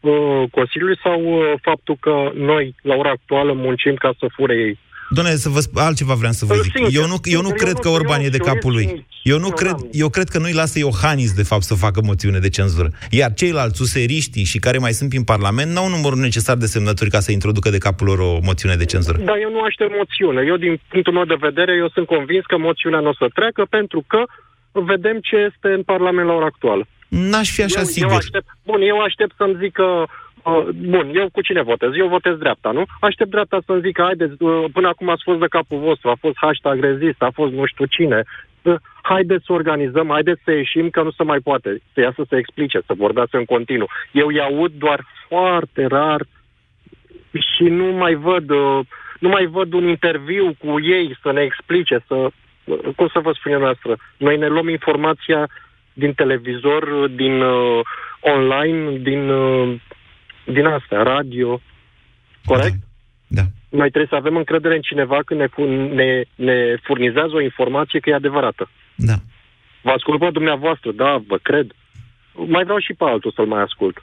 Speaker 15: uh, Consiliului sau uh, faptul că noi, la ora actuală, muncim ca să fure ei?
Speaker 3: Doamne, să vă sp- altceva vreau să vă zic.
Speaker 15: Sincer,
Speaker 3: Eu nu, eu nu
Speaker 15: sincer,
Speaker 3: cred
Speaker 15: eu
Speaker 3: că
Speaker 15: nu-
Speaker 3: Orban
Speaker 15: eu-
Speaker 3: e de
Speaker 15: eu-
Speaker 3: capul lui. Eu nu
Speaker 15: eu
Speaker 3: cred,
Speaker 15: n-am-
Speaker 3: eu cred că nu-i lasă Iohannis, de fapt, să facă moțiune de cenzură. Iar ceilalți useriștii și care mai sunt prin Parlament n-au numărul necesar de semnături ca să introducă de capul lor o moțiune de cenzură.
Speaker 15: Dar eu nu aștept moțiune. Eu, din punctul meu de vedere, eu sunt convins că moțiunea nu o să treacă pentru că vedem ce este în Parlament la ora actuală.
Speaker 3: N-aș fi așa
Speaker 15: eu,
Speaker 3: sigur.
Speaker 15: Eu aștept, bun, eu aștept să-mi zică, uh, bun, eu cu cine votez? Eu votez dreapta, nu? Aștept dreapta să-mi zică, haideți, uh, până acum ați fost de capul vostru, a fost hashtag rezist, a fost nu știu cine. Uh, haideți să organizăm, haideți să ieșim, că nu se mai poate. Să iasă să explice, să vorbească în continuu. Eu îi aud doar foarte rar și nu mai văd, uh, nu mai văd un interviu cu ei să ne explice, să, uh, cum să vă spun eu noastră, noi ne luăm informația din televizor, din uh, online, din, uh, din astea, radio, corect?
Speaker 3: Da.
Speaker 15: Noi trebuie să avem încredere în cineva când ne, fun- ne, ne furnizează o informație că e adevărată.
Speaker 3: Da.
Speaker 15: Vă ascult pe dumneavoastră, da, vă cred. Mai vreau și pe altul să-l mai ascult.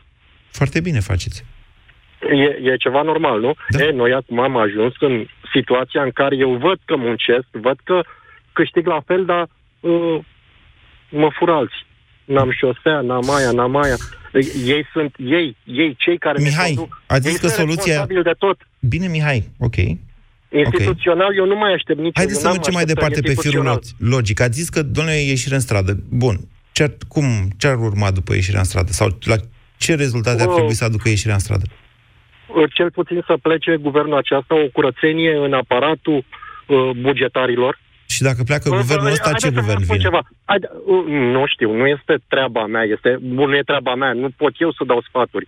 Speaker 3: Foarte bine faceți.
Speaker 15: E, e ceva normal, nu? Da. E, noi acum am ajuns în situația în care eu văd că muncesc, văd că câștig la fel, dar uh, mă fură alții. N-am șosea, n-am aia, n-am aia. Ei sunt, ei, ei, cei care
Speaker 3: Mihai,
Speaker 15: ne conduc.
Speaker 3: ați zis
Speaker 15: ei
Speaker 3: că
Speaker 15: sunt
Speaker 3: soluția-
Speaker 15: responsabili de tot.
Speaker 3: Bine, Mihai, ok.
Speaker 15: Instituțional, eu nu mai aștept nici
Speaker 3: Haideți să mergem mai departe pe firul lo- logic. Ați zis că, domnule, ieșire în stradă. Bun. Ce ar, cum, ce ar urma după ieșirea în stradă? Sau la ce rezultate ar
Speaker 15: Oh.
Speaker 3: trebui să aducă ieșirea în stradă?
Speaker 15: Cel puțin să plece guvernul aceasta o curățenie în aparatul uh, bugetarilor.
Speaker 3: Și dacă pleacă guvernul ăsta, ce
Speaker 15: Haideți să vă
Speaker 3: guvern
Speaker 15: spun
Speaker 3: vine?
Speaker 15: Ceva. Haide, uh, nu știu, nu este treaba mea, este, bun, nu e treaba mea, nu pot eu să dau sfaturi.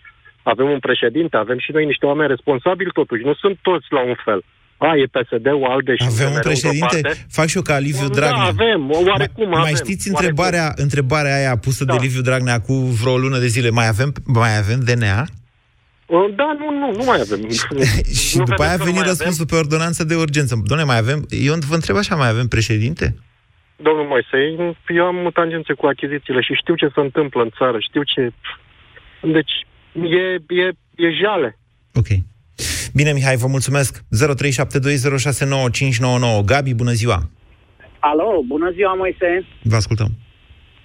Speaker 15: Avem un președinte, avem și noi niște oameni responsabili totuși, nu sunt toți la un fel. A, e PSD-ul, ALDE și
Speaker 3: Avem un
Speaker 15: PNR-ul
Speaker 3: președinte?
Speaker 15: deoparte.
Speaker 3: Fac și eu ca Liviu
Speaker 15: Da,
Speaker 3: Dragnea.
Speaker 15: avem, oarecum
Speaker 3: mai, mai
Speaker 15: avem,
Speaker 3: știți
Speaker 15: oarecum.
Speaker 3: întrebarea, întrebarea aia pusă de
Speaker 15: Da.
Speaker 3: Liviu Dragnea cu vreo lună de zile? Mai avem, mai avem DNA?
Speaker 15: Uh, Da, nu, nu, nu mai avem.
Speaker 3: Și
Speaker 15: Nu
Speaker 3: după aia a
Speaker 15: vedeți că nu
Speaker 3: venit
Speaker 15: mai
Speaker 3: răspunsul pe ordonanță de urgență. Doamne, mai avem... Eu vă întreb așa, mai avem președinte?
Speaker 15: Domnul Moise, eu am tangențe cu achizițiile și știu ce se întâmplă în țară, știu ce... Deci, e, e, e jale.
Speaker 3: Ok. Bine, Mihai, vă mulțumesc. 0372069599. Gabi, bună ziua.
Speaker 16: Alo, bună ziua, Moise.
Speaker 3: Vă ascultăm.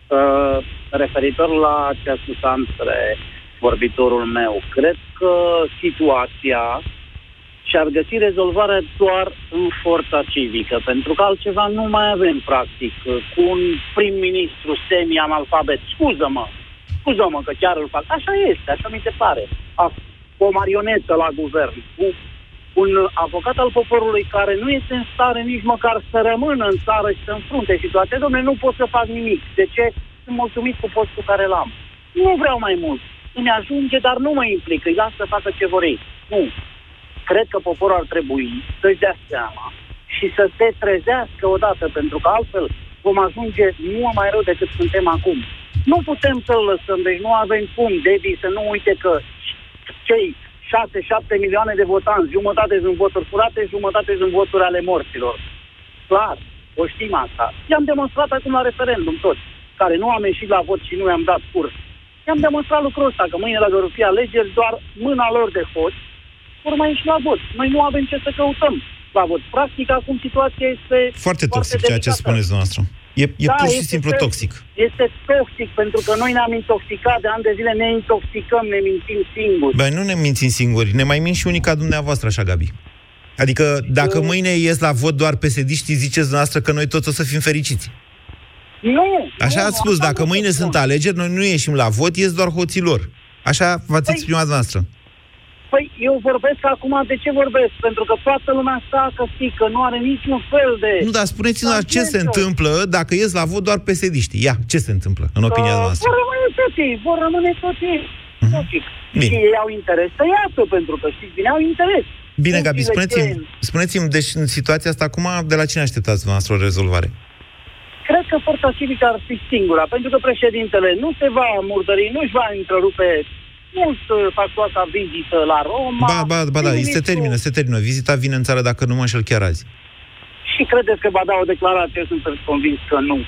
Speaker 16: Uh, referitor la ce a spus între vorbitorul meu, cred că situația și-ar găsi rezolvarea doar în forța civică, pentru că altceva nu mai avem, practic, cu un prim-ministru semi-analfabet. Scuză-mă, scuză-mă că chiar îl fac. Așa este, așa mi se pare. A, o marionetă la guvern, cu un avocat al poporului care nu este în stare nici măcar să rămână în țară și să înfrunte situația. Domnule, nu pot să fac nimic. De ce? Sunt mulțumit cu postul care l-am. Nu vreau mai mult. Îmi ajunge, dar nu mă implic. Îi las să facă ce vor ei. Nu. Cred că poporul ar trebui să-și dea seama și să se trezească odată, pentru că altfel vom ajunge mult mai rău decât suntem acum. Nu putem să-l lăsăm, deci nu avem cum, Debbie, să nu uite că cei 6-7 milioane de votanți, jumătate sunt voturi furate, jumătate sunt voturi ale morților. Clar, o știm asta. I-am demonstrat acum la referendum toți, care nu am ieșit la vot și nu i-am dat curs. I-am demonstrat lucrul ăsta, că mâine la vor fi alegeri, doar mâna lor de hoți vor mai ieși la vot. Noi nu avem ce să căutăm la vot. Practic, acum situația este
Speaker 3: Foarte toxic ceea ce
Speaker 16: delicată.
Speaker 3: spuneți dumneavoastră. E, e
Speaker 16: Da,
Speaker 3: pur și
Speaker 16: este
Speaker 3: simplu
Speaker 16: fel-
Speaker 3: toxic.
Speaker 16: Este toxic, pentru că noi ne-am intoxicat de ani de zile, ne intoxicăm, ne mințim singuri.
Speaker 3: Băi, nu ne mințim singuri, ne mai mint și unii ca dumneavoastră, așa, Gabi. Adică, dacă mâine ies la vot doar psd ziceți dumneavoastră că noi toți o să fim fericiți.
Speaker 16: Nu!
Speaker 3: Așa
Speaker 16: nu,
Speaker 3: ați spus,
Speaker 16: asta
Speaker 3: dacă
Speaker 16: nu
Speaker 3: mâine
Speaker 16: spun.
Speaker 3: sunt alegeri, noi nu ieșim la vot, ies doar hoții lor. Așa v-ați exprimat dumneavoastră.
Speaker 16: Păi eu vorbesc acum, de ce vorbesc? Pentru că toată lumea stacă că nu are niciun fel de...
Speaker 3: Nu, dar spuneți-ne la ce se
Speaker 16: Tangență.
Speaker 3: întâmplă dacă ies la vot doar psd Ia, ce se întâmplă, în opinia
Speaker 16: Uh,
Speaker 3: noastră?
Speaker 16: Vor rămâne tot ei, vor rămâne tot ei. Toxic.
Speaker 3: Bine.
Speaker 16: Și ei au interes să iasă, pentru că știți bine, au interes.
Speaker 3: Bine, Gabi,
Speaker 16: Funcțiile
Speaker 3: spuneți-mi,
Speaker 16: cheie-
Speaker 3: spuneți-mi, deci în situația asta acum, de la cine așteptați dumneavoastră o rezolvare?
Speaker 16: Cred că forța civică ar fi singura, pentru că președintele nu se va murdări, nu-și va întrerupe mult uh, fastoasa vizită la Roma.
Speaker 3: Ba, ba, ba da, se
Speaker 16: Prim-ministru-
Speaker 3: termină, se termină. Vizita vine în țară, dacă nu mă înșel chiar azi.
Speaker 16: Și credeți că va da o declarație, sunt convins că nu.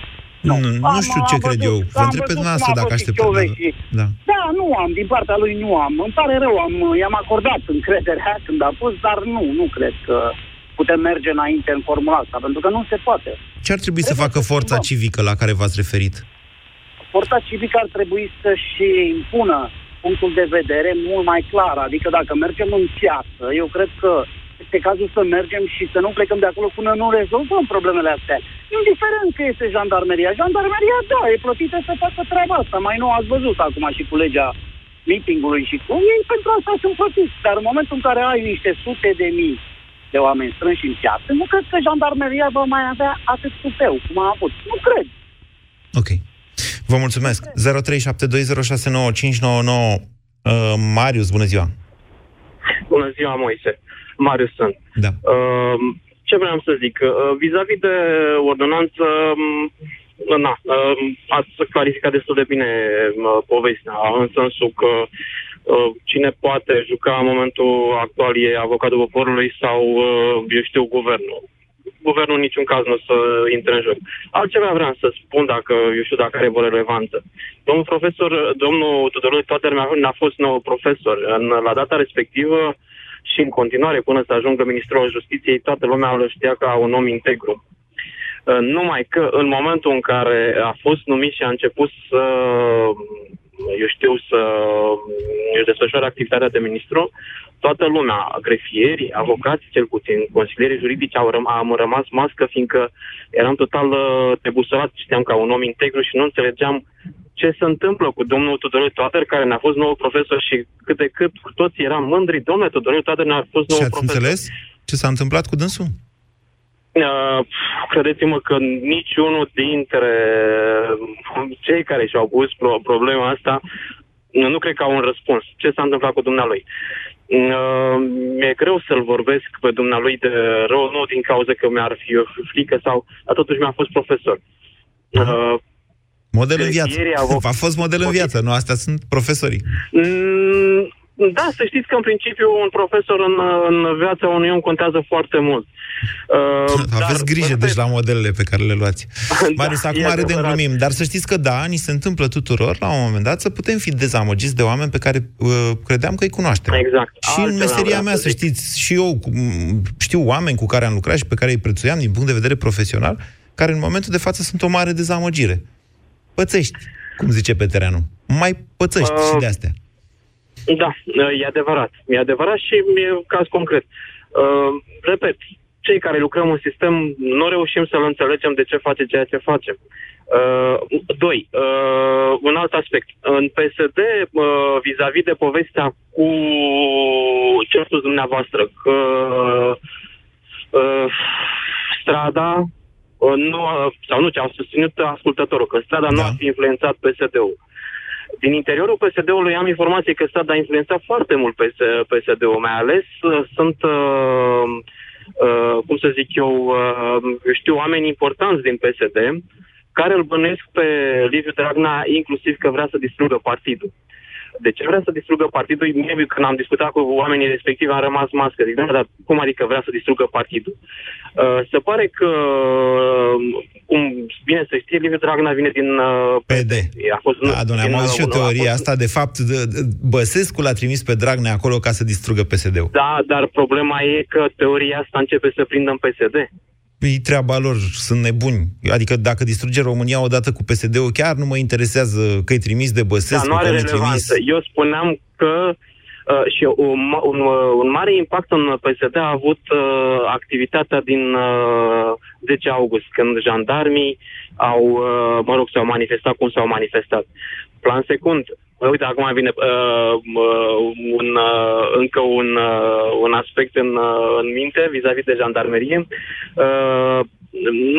Speaker 3: Nu, nu, nu
Speaker 16: Am-
Speaker 3: știu ce
Speaker 16: am
Speaker 3: cred
Speaker 16: văzut-
Speaker 3: eu. Vă
Speaker 16: am
Speaker 3: întreb pe
Speaker 16: văzut
Speaker 3: dumneavoastră
Speaker 16: cum a
Speaker 3: dacă
Speaker 16: fost și
Speaker 3: așteptați.
Speaker 16: Cioveși.
Speaker 3: Da.
Speaker 16: Da, nu am, din partea lui nu am. Îmi pare rău, am, i-am acordat încrederea când a fost, dar nu, nu cred că putem merge înainte în formula asta, pentru că nu se poate.
Speaker 3: Ce ar trebui să facă forța civică la care v-ați referit?
Speaker 16: Forța civică ar trebui să-și impună punctul de vedere mult mai clar, adică dacă mergem în piață, eu cred că este cazul să mergem și să nu plecăm de acolo până nu rezolvăm problemele astea. Indiferent că este jandarmeria. Jandarmeria, da, e plătită să facă treaba asta. Mai nou ați văzut acum și cu legea meetingului și cu ei pentru asta sunt plătiți. Dar în momentul în care ai niște sute de mii de oameni strânși în piață, nu cred că jandarmeria va mai avea atât tupeu cum a avut. Nu cred.
Speaker 3: Ok. Vă mulțumesc. 0372069599. Uh, Marius, bună ziua.
Speaker 17: Bună ziua, Moise. Marius sunt.
Speaker 3: Da.
Speaker 17: Uh, ce vreau să zic? Uh, vis-a-vis de ordonanță, um, na, uh, ați clarificat destul de bine uh, povestea, în sensul că uh, cine poate juca în momentul actual e avocatul poporului sau, uh, eu știu, guvernul. Guvernul în niciun caz nu o să intre în joc. Altceva vreau să spun, dacă, eu știu, dacă are vreo relevanță. Domnul profesor, domnul Tudorel Toader mi-a fost nou profesor. În, la data respectivă și în continuare, până să ajungă ministrul justiției, toată lumea îl știa ca un om integru. Uh, Numai că în momentul în care a fost numit și a început să, eu știu, să își desfășoare activitatea de ministru, toată lumea, grefierii, avocați, cel puțin, consilierii juridici, au răm- am rămas mască, fiindcă eram total uh, debusolat, știam ca un om integru și nu înțelegeam ce se întâmplă cu domnul Tudorel Toader, care ne-a fost nou profesor și cât de cât cu toții eram mândri, domnule Tudorel Toader ne-a fost nou
Speaker 3: Și ați
Speaker 17: profesor.
Speaker 3: înțeles ce s-a întâmplat cu dânsul?
Speaker 17: Uh, credeți-mă că niciunul dintre cei care și-au pus pro- problema asta nu, nu cred că au un răspuns. Ce s-a întâmplat cu dumnealui? Uh, mi-e greu să-l vorbesc pe dumnealui de rău, nu din cauza că mi-ar fi frică sau, dar totuși mi-a fost profesor. Uh,
Speaker 3: Model în viață.
Speaker 17: ieri avo-
Speaker 3: A fost model în viață, nu? Astea sunt profesorii.
Speaker 17: Mm, Da, să știți că în principiu un profesor în, în viața unui om contează foarte mult. Uh,
Speaker 3: Aveți grijă, deci, la modelele pe care le luați. Marius, acum
Speaker 17: Da, e
Speaker 3: are de
Speaker 17: adevărat.
Speaker 3: glumim, dar să știți că da, ni se întâmplă tuturor, la un moment dat, să putem fi dezamăgiți de oameni pe care uh, credeam că îi cunoaștem.
Speaker 17: Exact.
Speaker 3: Și în
Speaker 17: Altceva
Speaker 3: meseria
Speaker 17: vreau
Speaker 3: mea,
Speaker 17: să
Speaker 3: să
Speaker 17: zic.
Speaker 3: știți, și eu cu- m, știu oameni cu care am lucrat și pe care îi prețuiam din punct de vedere profesional, care în momentul de față sunt o mare dezamăgire. Pățești, cum zice pe terenul. Mai pățești
Speaker 17: Uh,
Speaker 3: și de astea.
Speaker 17: Da, e adevărat. E adevărat și e caz concret. Uh, repet, cei care lucrăm în sistem nu reușim să-l înțelegem de ce face ceea ce face. Uh, doi, uh, un alt aspect. În PSD, uh, vis-a-vis de povestea cu ce a spus dumneavoastră, că uh, strada uh, nu, a- sau nu, ce a susținut ascultătorul, că strada da. nu ar fi influențat PSD-ul. Din interiorul PSD-ului am informație că strada a influențat foarte mult PS- PSD-ul, mai ales uh, sunt, uh, uh, cum să zic eu, uh, știu oameni importanți din PSD care îl bănuiesc pe Liviu Dragnea inclusiv că vrea să distrugă partidul. De ce vrea să distrugă partidul? Mie, când am discutat cu oamenii respectivi, am rămas mască. Zic, "Da, dar cum adică vrea să distrugă partidul? Uh, se pare că, uh, cum bine să știe, Liviu Dragnea vine din... Uh,
Speaker 3: PD.
Speaker 17: A fost,
Speaker 3: Da, domnule, am
Speaker 17: din,
Speaker 3: auzit și o
Speaker 17: uh, a
Speaker 3: teorie
Speaker 17: fost-
Speaker 3: asta. De fapt, de- de- Băsescu l-a trimis pe Dragnea acolo ca să distrugă PSD-ul.
Speaker 17: Da, dar problema e că teoria asta începe să prindă în PSD.
Speaker 3: E treaba lor, sunt nebuni. Adică dacă distruge România odată cu PSD-ul, chiar nu mă interesează că e trimis de
Speaker 17: Da,
Speaker 3: Băsescu,
Speaker 17: nu are
Speaker 3: că nu e trimis...
Speaker 17: relevanță. Eu spuneam că uh, și un, ma- un, uh, un mare impact în PSD a avut uh, activitatea din uh, 10 august, când jandarmii au, uh, mă rog, s-au manifestat cum s-au manifestat. Plan secund, uite, acum vine uh, uh, un, uh, încă un, uh, un aspect în, uh, în minte vis-a-vis de jandarmerie. Uh,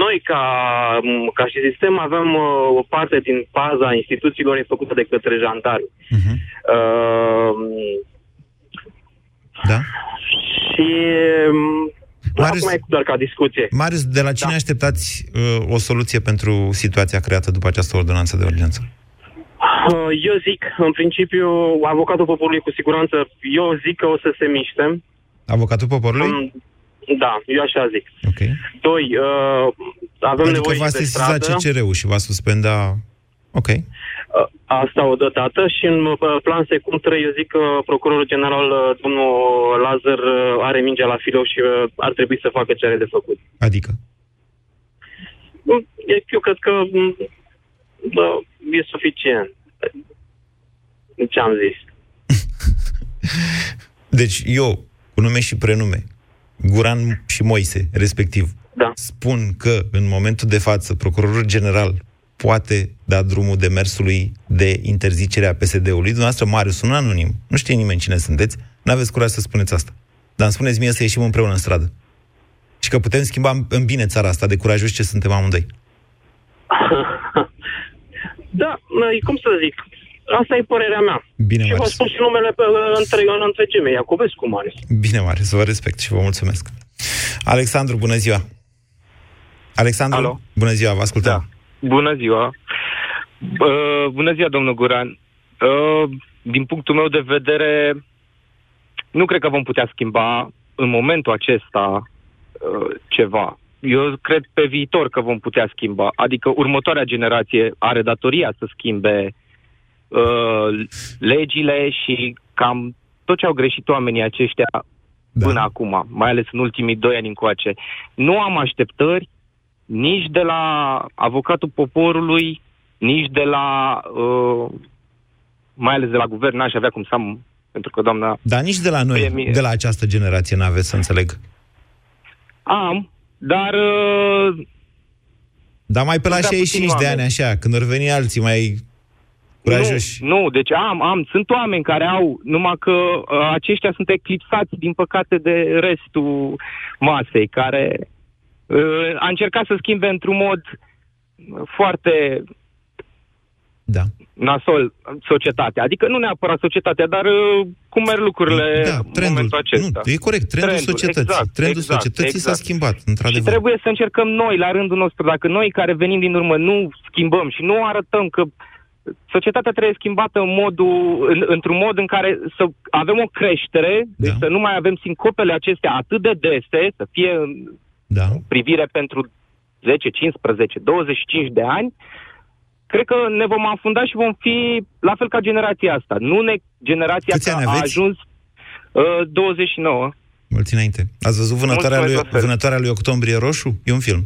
Speaker 17: noi, ca, ca și sistem, avem uh, o parte din paza instituțiilor e făcută de către jandarmi.
Speaker 3: Mhm.
Speaker 17: Uh,
Speaker 3: Da.
Speaker 17: și um,
Speaker 3: Marius-
Speaker 17: acum e doar ca discuție.
Speaker 3: Marius, de la cine da. așteptați uh, o soluție pentru situația creată după această ordonanță de urgență?
Speaker 17: Uh, Eu zic, în principiu, avocatul poporului cu siguranță, eu zic că o să se miște.
Speaker 3: Avocatul poporului?
Speaker 17: Mm, Da, eu așa zic.
Speaker 3: Ok.
Speaker 17: Doi, uh, avem
Speaker 3: adică
Speaker 17: nevoie
Speaker 3: va
Speaker 17: și de
Speaker 3: sesiza
Speaker 17: stradă.
Speaker 3: CCR-ul și va suspenda... Ok.
Speaker 17: Uh, Asta o dată și în uh, plan secund trei, eu zic că procurorul general, uh, domnul Lazar, uh, are mingea la filou și uh, ar trebui să facă ce are de făcut.
Speaker 3: Adică?
Speaker 17: Mm, e- Eu cred că mm, da, e suficient. Ce am zis?
Speaker 3: Deci eu, cu nume și prenume, Guran și Moise, respectiv,
Speaker 17: da.
Speaker 3: spun că în momentul de față procurorul general poate da drumul demersului de interzicere a PSD-ului. Dumneavoastră, Marius, un anonim. Nu știe nimeni cine sunteți. N-aveți curaj să spuneți asta. Dar îmi spuneți mie să ieșim împreună în stradă. Și că putem schimba în- în bine țara asta, de curajoși ce suntem amândoi.
Speaker 17: Da, e cum să zic, asta e părerea mea.
Speaker 3: Bine,
Speaker 17: și vă
Speaker 3: Marius.
Speaker 17: spun și numele pe, între, în întregime, Iacobescu, Marius.
Speaker 3: Bine, Marius, vă respect și vă mulțumesc. Alexandru, bună ziua! Alexandru,
Speaker 18: Alo?
Speaker 3: bună ziua, vă ascultăm. Da.
Speaker 18: Bună ziua! Uh, bună ziua, domnul Guran! Uh, din punctul meu de vedere, nu cred că vom putea schimba în momentul acesta uh, ceva. Eu cred pe viitor că vom putea schimba. Adică următoarea generație are datoria să schimbe uh, legile și cam tot ce au greșit oamenii aceștia da. până acum, mai ales în ultimii doi ani încoace. Nu am așteptări nici de la avocatul poporului, nici de la, uh, mai ales de la guvern, n-aș avea cum să am, pentru că doamna...
Speaker 3: Dar nici de la noi,
Speaker 18: Mie-
Speaker 3: de la această generație, n-aveți să înțeleg.
Speaker 18: Am, dar... Uh,
Speaker 3: Dar mai pe la
Speaker 18: Sunt prea
Speaker 3: 65
Speaker 18: puțini
Speaker 3: de ani,
Speaker 18: oameni.
Speaker 3: așa, când vor veni alții mai curajoși.
Speaker 18: Nu, nu, deci am, am, sunt oameni care au, numai că uh, aceștia sunt eclipsați, din păcate, de restul masei, care uh, a încercat să schimbe într-un mod foarte
Speaker 3: Da.
Speaker 18: nasol societatea. Adică nu neapărat societatea, dar uh, cum merg lucrurile
Speaker 3: Da,
Speaker 18: în momentul acesta.
Speaker 3: Nu, e corect, trendul, societății.
Speaker 18: Exact,
Speaker 3: trendul
Speaker 18: exact,
Speaker 3: societății
Speaker 18: exact.
Speaker 3: s-a schimbat,
Speaker 18: Și
Speaker 3: într-adevăr.
Speaker 18: trebuie să încercăm noi, la rândul nostru, dacă noi care venim din urmă nu schimbăm și nu arătăm că societatea trebuie schimbată în modul, în, într-un mod în care să avem o creștere, da. deci să nu mai avem sincopele acestea atât de dese, să fie în
Speaker 3: da.
Speaker 18: privire pentru 10, 15, 25 de ani, cred că ne vom afunda și vom fi la fel ca generația asta. Nu ne generația
Speaker 3: Câți ani
Speaker 18: care a
Speaker 3: aveți?
Speaker 18: ajuns uh, 29.
Speaker 3: Mulți înainte. Ați văzut vânătoarea lui,
Speaker 18: Mulțumesc la fel.
Speaker 3: vânătoarea lui Octombrie Roșu? E un film.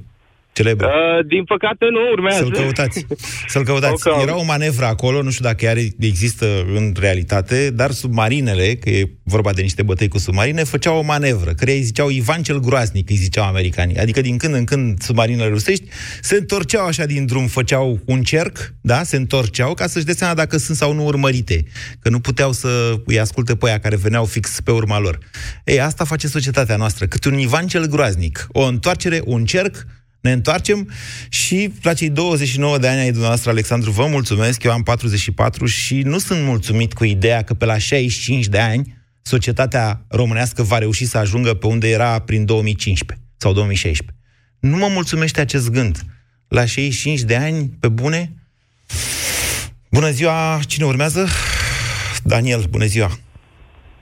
Speaker 3: Celebru.
Speaker 18: Uh, din păcate nu urmează.
Speaker 3: Să-l căutați. Să-l căutați.
Speaker 18: O caut.
Speaker 3: Era o manevră acolo, nu știu dacă are, există în realitate, dar submarinele, că e vorba de niște bătăi cu submarine, făceau o manevră, care îi ziceau Ivan cel Groaznic, îi ziceau americanii. Adică din când în când submarinele rusești se întorceau așa din drum, făceau un cerc, da, se întorceau ca să-și dea seama dacă sunt sau nu urmărite. Că nu puteau să îi asculte pe aia care veneau fix pe urma lor. Ei, asta face societatea noastră. Câte un Ivan cel Groaznic. O întoarcere, un cerc, ne întoarcem și la cei 29 de ani ai dumneavoastră, Alexandru, vă mulțumesc, eu am 44 și nu sunt mulțumit cu ideea că pe la 65 de ani societatea românească va reuși să ajungă pe unde era prin 2015 sau 2016. Nu mă mulțumește acest gând. La 65 de ani, pe bune? Bună ziua, cine urmează? Daniel, bună ziua.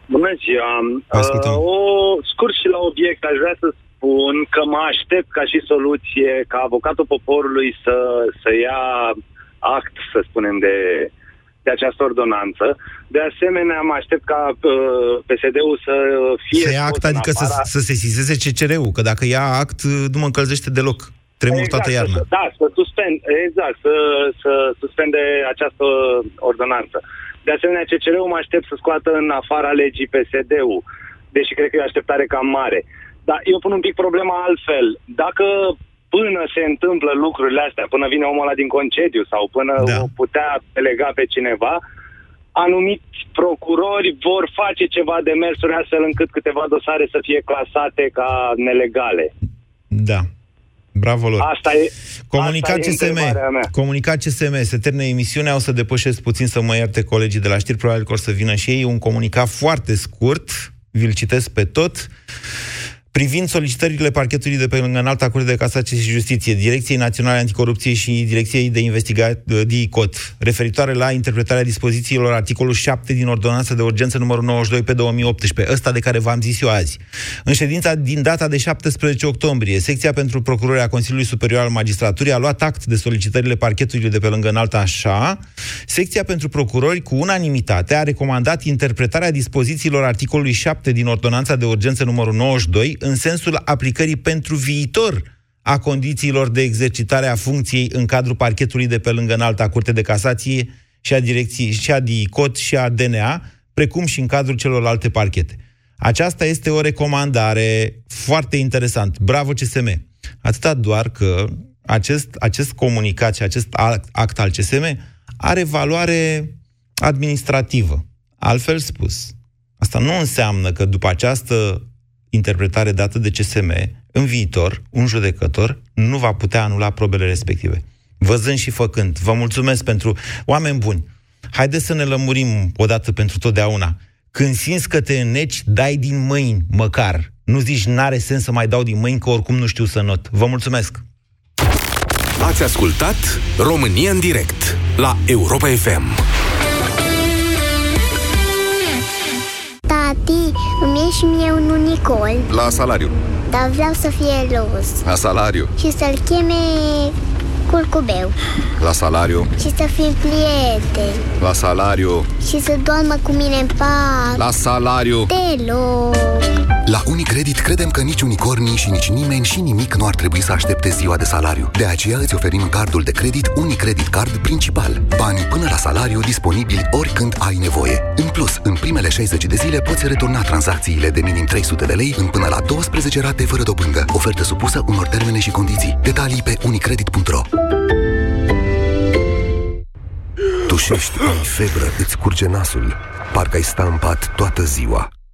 Speaker 19: Bună ziua! Uh, o scurt și la obiect, aș vrea să spun că mă aștept ca și soluție ca avocatul poporului să, să ia act, să spunem, de, de această ordonanță. De asemenea, mă aștept ca uh, PSD-ul să fie...
Speaker 3: Să ia
Speaker 19: scos
Speaker 3: act,
Speaker 19: în
Speaker 3: adică să,
Speaker 19: afara-
Speaker 3: să se sizeze CCR-ul, că dacă ia act, nu mă încălzește deloc. Tremur toată
Speaker 19: Exact,
Speaker 3: iarna.
Speaker 19: să- Da, să suspend, exact, să, să suspende această ordonanță. De asemenea, CCR-ul mă aștept să scoată în afara legii PSD-ul, deși cred că e o așteptare cam mare. Dar eu pun un pic problema altfel. Dacă până se întâmplă lucrurile astea, până vine omul ăla din concediu sau până da. o putea delega pe cineva, anumiți procurori vor face ceva de mersuri astfel încât câteva dosare să fie clasate ca nelegale.
Speaker 3: Da. Bravo lor.
Speaker 19: Asta e,
Speaker 3: Comunicat
Speaker 19: asta e
Speaker 3: CSM.
Speaker 19: întrebarea mea.
Speaker 3: Comunicat CSM. Se termină emisiunea. O să depășesc puțin să mă ierte colegii de la știri. Probabil că o să vină și ei. Un comunicat foarte scurt. Vi-l citesc pe tot. Privind solicitările parchetului de pe lângă Înalta Curte de Casație și Justiție, Direcției Naționale Anticorupție și Direcției de Investigație DICOT, referitoare la interpretarea dispozițiilor articolul 7 din Ordonanța de Urgență numărul 92 pe 2018, ăsta de care v-am zis eu azi. În ședința din data de 17 octombrie, secția pentru procurori a Consiliului Superior al Magistraturii a luat act de solicitările parchetului de pe lângă Înalta așa. Secția pentru procurori, cu unanimitate, a recomandat interpretarea dispozițiilor articolului 7 din Ordonanța de Urgență numărul 92 în sensul aplicării pentru viitor a condițiilor de exercitare a funcției în cadrul parchetului de pe lângă Înalta Curte de Casație și a direcției și a DICOT și a DNA, precum și în cadrul celorlalte parchete. Aceasta este o recomandare foarte interesant. Bravo CSM! Atâta doar că acest, acest comunicat și acest act, act al CSM are valoare administrativă. Altfel spus, asta nu înseamnă că după această interpretare dată de CSM, în viitor, un judecător nu va putea anula probele respective. Văzând și făcând. Vă mulțumesc pentru... Oameni buni, haideți să ne lămurim odată pentru totdeauna. Când simți că te înneci, dai din mâini, măcar. Nu zici, n-are sens să mai dau din mâini, că oricum nu știu să not. Vă mulțumesc!
Speaker 4: Ați ascultat România în direct la Europa FM.
Speaker 20: Tati, îmi e și mie un unicol,
Speaker 7: La salariu.
Speaker 20: dar vreau să fie roz
Speaker 7: La salariu.
Speaker 20: și să-l cheme curcubeu
Speaker 7: La salariu.
Speaker 20: și să fim prieteni
Speaker 7: La salariu.
Speaker 20: și să doarmă cu mine în pat.
Speaker 7: La salariu.
Speaker 20: Deloc.
Speaker 4: La Unicredit credem că nici unicornii și nici nimeni și nimic nu ar trebui să aștepte ziua de salariu. De aceea îți oferim cardul de credit Unicredit Card principal. Banii până la salariu disponibili oricând ai nevoie. În plus, în primele 60 de zile poți returna tranzacțiile de minim 300 de lei în până la 12 rate fără dobândă. Ofertă supusă unor termene și condiții. Detalii pe unicredit.ro
Speaker 21: Tușești, ai febră, îți curge nasul. Parcă ai sta în pat toată ziua.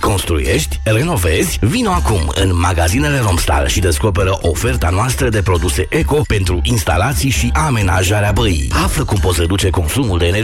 Speaker 22: Construiești? Renovezi? Vino acum în magazinele Romstal și descoperă oferta noastră de produse eco pentru instalații și amenajarea băii. Află cum poți reduce consumul de energie